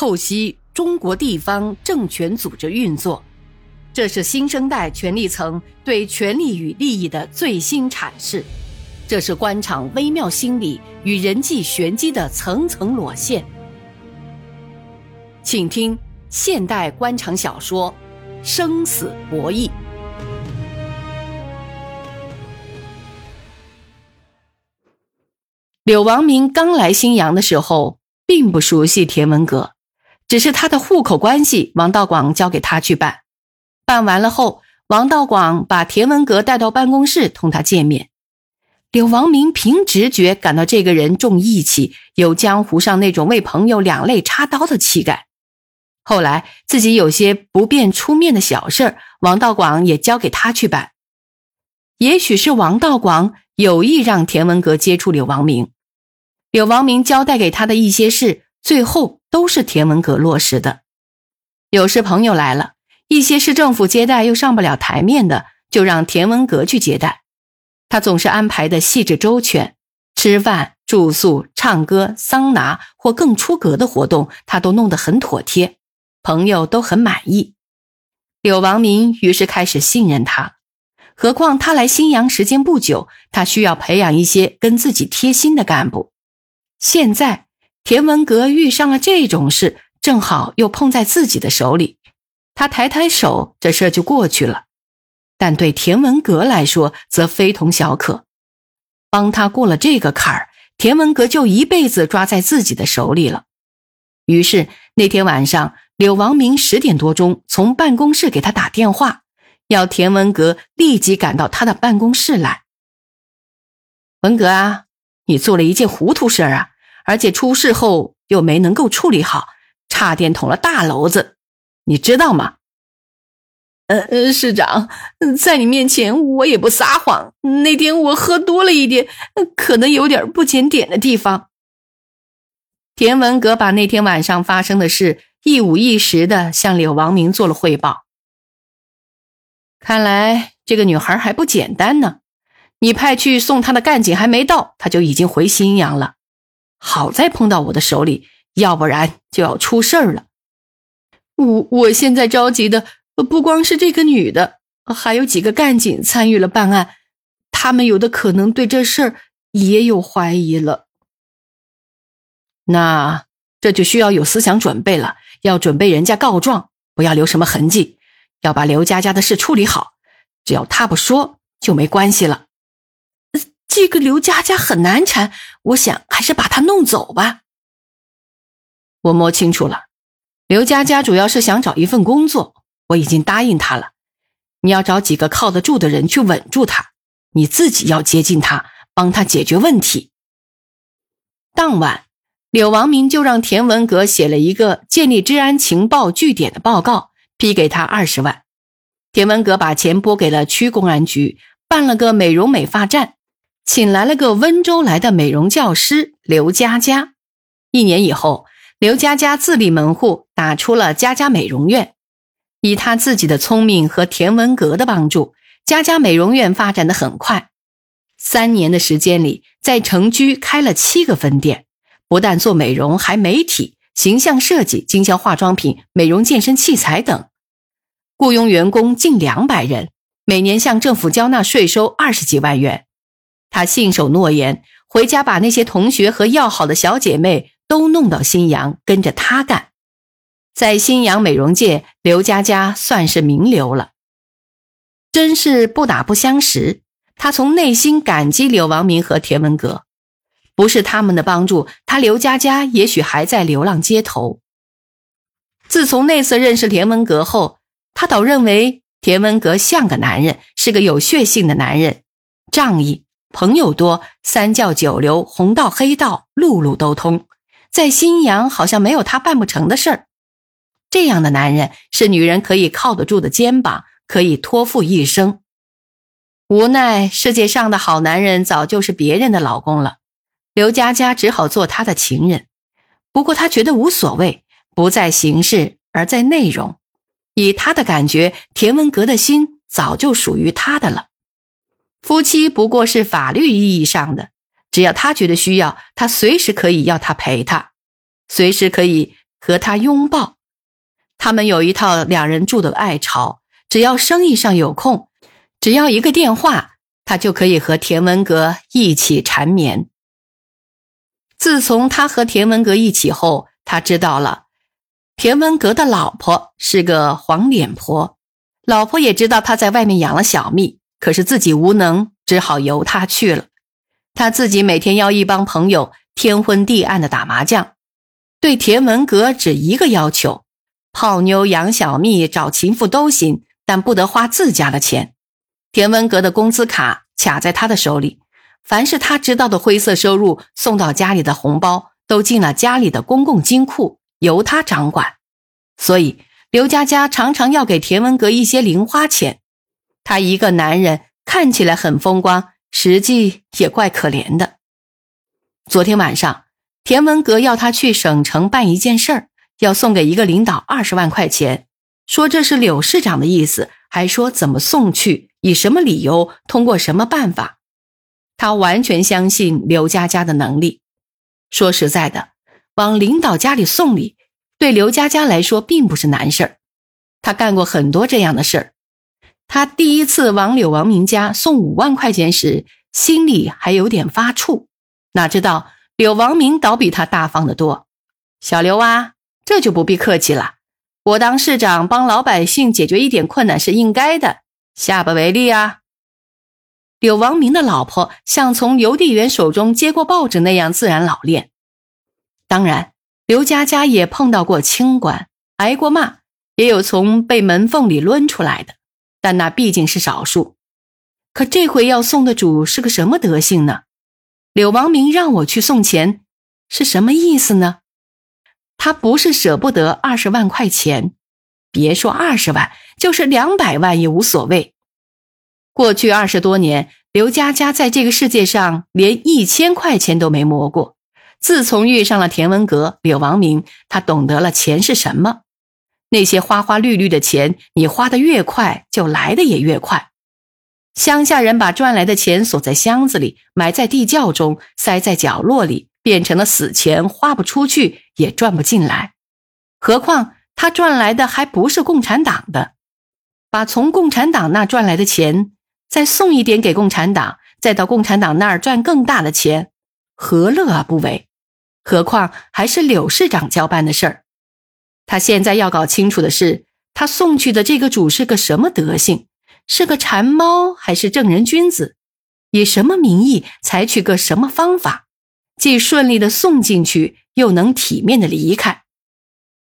透析中国地方政权组织运作，这是新生代权力层对权力与利益的最新阐释，这是官场微妙心理与人际玄机的层层裸现。请听现代官场小说《生死博弈》。柳王明刚来新阳的时候，并不熟悉田文阁。只是他的户口关系，王道广交给他去办。办完了后，王道广把田文阁带到办公室同他见面。柳王明凭直觉感到这个人重义气，有江湖上那种为朋友两肋插刀的气概。后来自己有些不便出面的小事王道广也交给他去办。也许是王道广有意让田文阁接触柳王明，柳王明交代给他的一些事，最后。都是田文阁落实的。有时朋友来了，一些市政府接待又上不了台面的，就让田文阁去接待。他总是安排的细致周全，吃饭、住宿、唱歌、桑拿或更出格的活动，他都弄得很妥帖，朋友都很满意。柳王明于是开始信任他。何况他来新阳时间不久，他需要培养一些跟自己贴心的干部。现在。田文革遇上了这种事，正好又碰在自己的手里，他抬抬手，这事儿就过去了。但对田文革来说，则非同小可。帮他过了这个坎儿，田文革就一辈子抓在自己的手里了。于是那天晚上，柳王明十点多钟从办公室给他打电话，要田文革立即赶到他的办公室来。文革啊，你做了一件糊涂事儿啊！而且出事后又没能够处理好，差点捅了大娄子，你知道吗？呃呃，市长，在你面前我也不撒谎。那天我喝多了一点，可能有点不检点的地方。田文革把那天晚上发生的事一五一十的向柳王明做了汇报。看来这个女孩还不简单呢，你派去送她的干警还没到，她就已经回新阳了。好在碰到我的手里，要不然就要出事儿了。我我现在着急的不光是这个女的，还有几个干警参与了办案，他们有的可能对这事儿也有怀疑了。那这就需要有思想准备了，要准备人家告状，不要留什么痕迹，要把刘佳佳的事处理好。只要他不说，就没关系了。这个刘佳佳很难缠，我想还是把她弄走吧。我摸清楚了，刘佳佳主要是想找一份工作，我已经答应她了。你要找几个靠得住的人去稳住她，你自己要接近她，帮她解决问题。当晚，柳王明就让田文革写了一个建立治安情报据点的报告，批给他二十万。田文革把钱拨给了区公安局，办了个美容美发站。请来了个温州来的美容教师刘佳佳。一年以后，刘佳佳自立门户，打出了佳佳美容院。以她自己的聪明和田文革的帮助，佳佳美容院发展的很快。三年的时间里，在城区开了七个分店，不但做美容，还媒体、形象设计、经销化妆品、美容健身器材等，雇佣员工近两百人，每年向政府交纳税收二十几万元。他信守诺言，回家把那些同学和要好的小姐妹都弄到新阳，跟着他干。在新阳美容界，刘佳佳算是名流了。真是不打不相识。他从内心感激柳王明和田文革，不是他们的帮助，他刘佳佳也许还在流浪街头。自从那次认识田文革后，他倒认为田文革像个男人，是个有血性的男人，仗义。朋友多，三教九流，红道黑道，路路都通。在新阳，好像没有他办不成的事儿。这样的男人是女人可以靠得住的肩膀，可以托付一生。无奈世界上的好男人早就是别人的老公了，刘佳佳只好做他的情人。不过她觉得无所谓，不在形式，而在内容。以她的感觉，田文革的心早就属于她的了。夫妻不过是法律意义上的，只要他觉得需要，他随时可以要他陪他，随时可以和他拥抱。他们有一套两人住的爱巢，只要生意上有空，只要一个电话，他就可以和田文革一起缠绵。自从他和田文革一起后，他知道了田文革的老婆是个黄脸婆，老婆也知道他在外面养了小蜜，可是自己无能，只好由他去了。他自己每天邀一帮朋友天昏地暗的打麻将，对田文革只一个要求：泡妞、养小蜜、找情妇都行，但不得花自家的钱。田文革的工资卡卡在他的手里，凡是他知道的灰色收入送到家里的红包，都进了家里的公共金库，由他掌管。所以刘佳佳常常要给田文革一些零花钱。他一个男人看起来很风光。实际也怪可怜的。昨天晚上，田文革要他去省城办一件事儿，要送给一个领导二十万块钱，说这是柳市长的意思，还说怎么送去，以什么理由，通过什么办法。他完全相信刘佳佳的能力。说实在的，往领导家里送礼，对刘佳佳来说并不是难事儿，他干过很多这样的事儿。他第一次往柳王明家送五万块钱时，心里还有点发怵，哪知道柳王明倒比他大方得多。小刘啊，这就不必客气了，我当市长帮老百姓解决一点困难是应该的，下不为例啊。柳王明的老婆像从邮递员手中接过报纸那样自然老练。当然，刘佳佳也碰到过清官，挨过骂，也有从被门缝里抡出来的。但那毕竟是少数，可这回要送的主是个什么德行呢？柳王明让我去送钱，是什么意思呢？他不是舍不得二十万块钱，别说二十万，就是两百万也无所谓。过去二十多年，刘佳佳在这个世界上连一千块钱都没摸过。自从遇上了田文革、柳王明，他懂得了钱是什么。那些花花绿绿的钱，你花的越快，就来的也越快。乡下人把赚来的钱锁在箱子里，埋在地窖中，塞在角落里，变成了死钱，花不出去，也赚不进来。何况他赚来的还不是共产党的，把从共产党那赚来的钱再送一点给共产党，再到共产党那儿赚更大的钱，何乐而不为？何况还是柳市长交办的事儿。他现在要搞清楚的是，他送去的这个主是个什么德行？是个馋猫还是正人君子？以什么名义采取个什么方法，既顺利的送进去，又能体面的离开？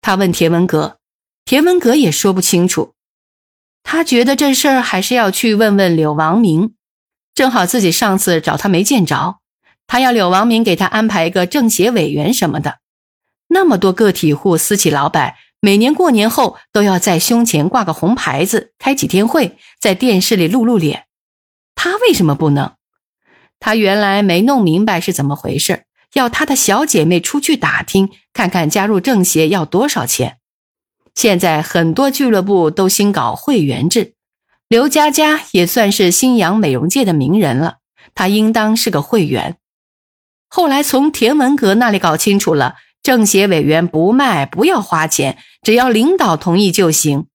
他问田文革，田文革也说不清楚。他觉得这事儿还是要去问问柳王明。正好自己上次找他没见着，他要柳王明给他安排一个政协委员什么的。那么多个体户、私企老板，每年过年后都要在胸前挂个红牌子，开几天会，在电视里露露脸。他为什么不能？他原来没弄明白是怎么回事，要他的小姐妹出去打听，看看加入政协要多少钱。现在很多俱乐部都新搞会员制，刘佳佳也算是新阳美容界的名人了，她应当是个会员。后来从田文革那里搞清楚了。政协委员不卖，不要花钱，只要领导同意就行。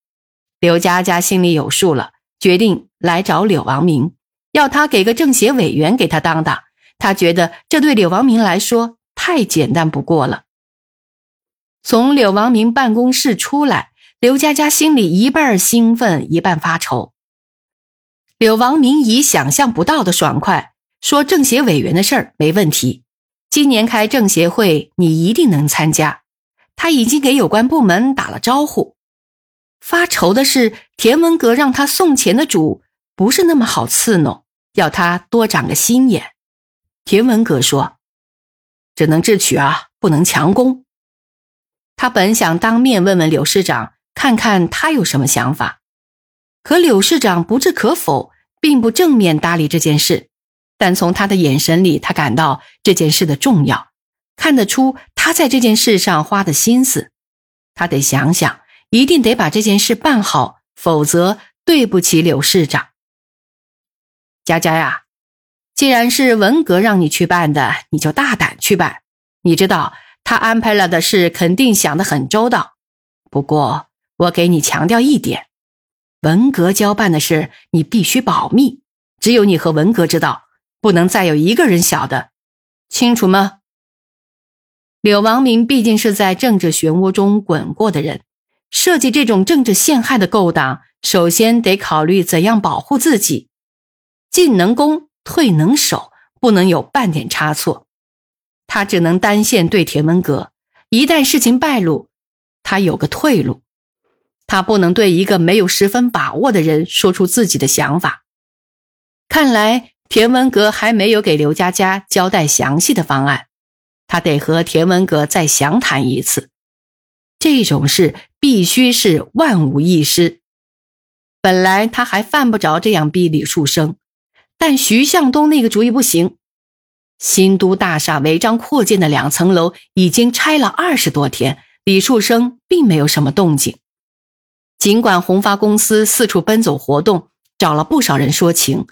刘佳佳心里有数了，决定来找柳王明，要他给个政协委员给他当当。他觉得这对柳王明来说太简单不过了。从柳王明办公室出来，刘佳佳心里一半兴奋，一半发愁。柳王明以想象不到的爽快说：“政协委员的事儿没问题。”今年开政协会，你一定能参加。他已经给有关部门打了招呼。发愁的是，田文革让他送钱的主不是那么好伺弄，要他多长个心眼。田文革说：“只能智取啊，不能强攻。”他本想当面问问柳市长，看看他有什么想法，可柳市长不置可否，并不正面搭理这件事。但从他的眼神里，他感到这件事的重要，看得出他在这件事上花的心思。他得想想，一定得把这件事办好，否则对不起柳市长。佳佳呀，既然是文革让你去办的，你就大胆去办。你知道他安排了的事肯定想得很周到。不过，我给你强调一点：文革交办的事，你必须保密，只有你和文革知道，不能再有一个人晓得，清楚吗？柳王明毕竟是在政治漩涡中滚过的人，设计这种政治陷害的勾当，首先得考虑怎样保护自己，进能攻，退能守，不能有半点差错。他只能单线对田文阁，一旦事情败露，他有个退路。他不能对一个没有十分把握的人说出自己的想法。看来田文阁还没有给刘佳佳交代详细的方案。他得和田文阁再详谈一次，这种事必须是万无一失。本来他还犯不着这样逼李树生，但徐向东那个主意不行。新都大厦违章扩建的两层楼已经拆了二十多天，李树生并没有什么动静。尽管宏发公司四处奔走活动，找了不少人说情，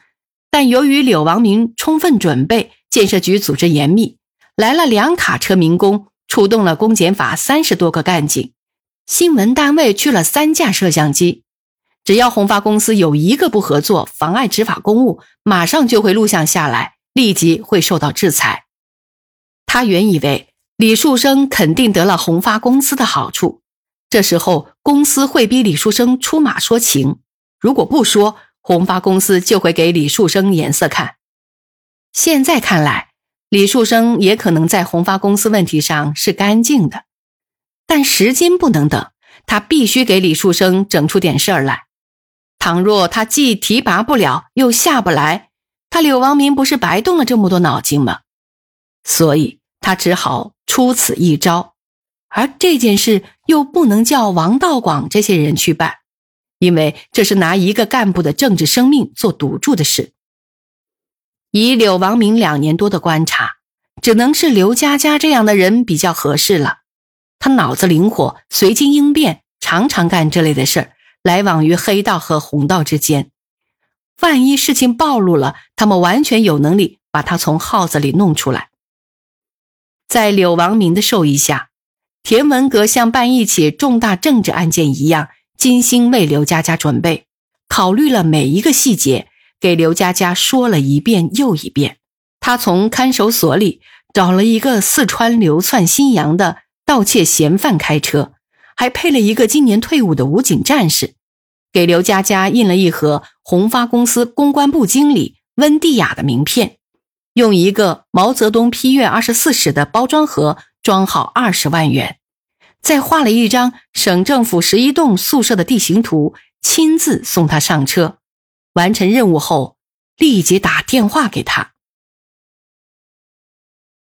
但由于柳王明充分准备，建设局组织严密。来了两卡车民工，出动了公检法三十多个干警，新闻单位去了三架摄像机。只要宏发公司有一个不合作、妨碍执法公务，马上就会录像下来，立即会受到制裁。他原以为李树生肯定得了宏发公司的好处，这时候公司会逼李树生出马说情，如果不说，宏发公司就会给李树生颜色看。现在看来。李树生也可能在宏发公司问题上是干净的，但时间不能等，他必须给李树生整出点事儿来。倘若他既提拔不了，又下不来，他柳王明不是白动了这么多脑筋吗？所以他只好出此一招，而这件事又不能叫王道广这些人去办，因为这是拿一个干部的政治生命做赌注的事。以柳王明两年多的观察，只能是刘佳佳这样的人比较合适了。他脑子灵活，随机应变，常常干这类的事儿，来往于黑道和红道之间。万一事情暴露了，他们完全有能力把他从号子里弄出来。在柳王明的授意下，田文革像办一起重大政治案件一样，精心为刘佳佳准备，考虑了每一个细节。给刘佳佳说了一遍又一遍，他从看守所里找了一个四川流窜新阳的盗窃嫌犯开车，还配了一个今年退伍的武警战士，给刘佳佳印了一盒宏发公司公关部经理温蒂雅的名片，用一个毛泽东批阅二十四史的包装盒装好二十万元，再画了一张省政府十一栋宿舍的地形图，亲自送他上车。完成任务后，立即打电话给他。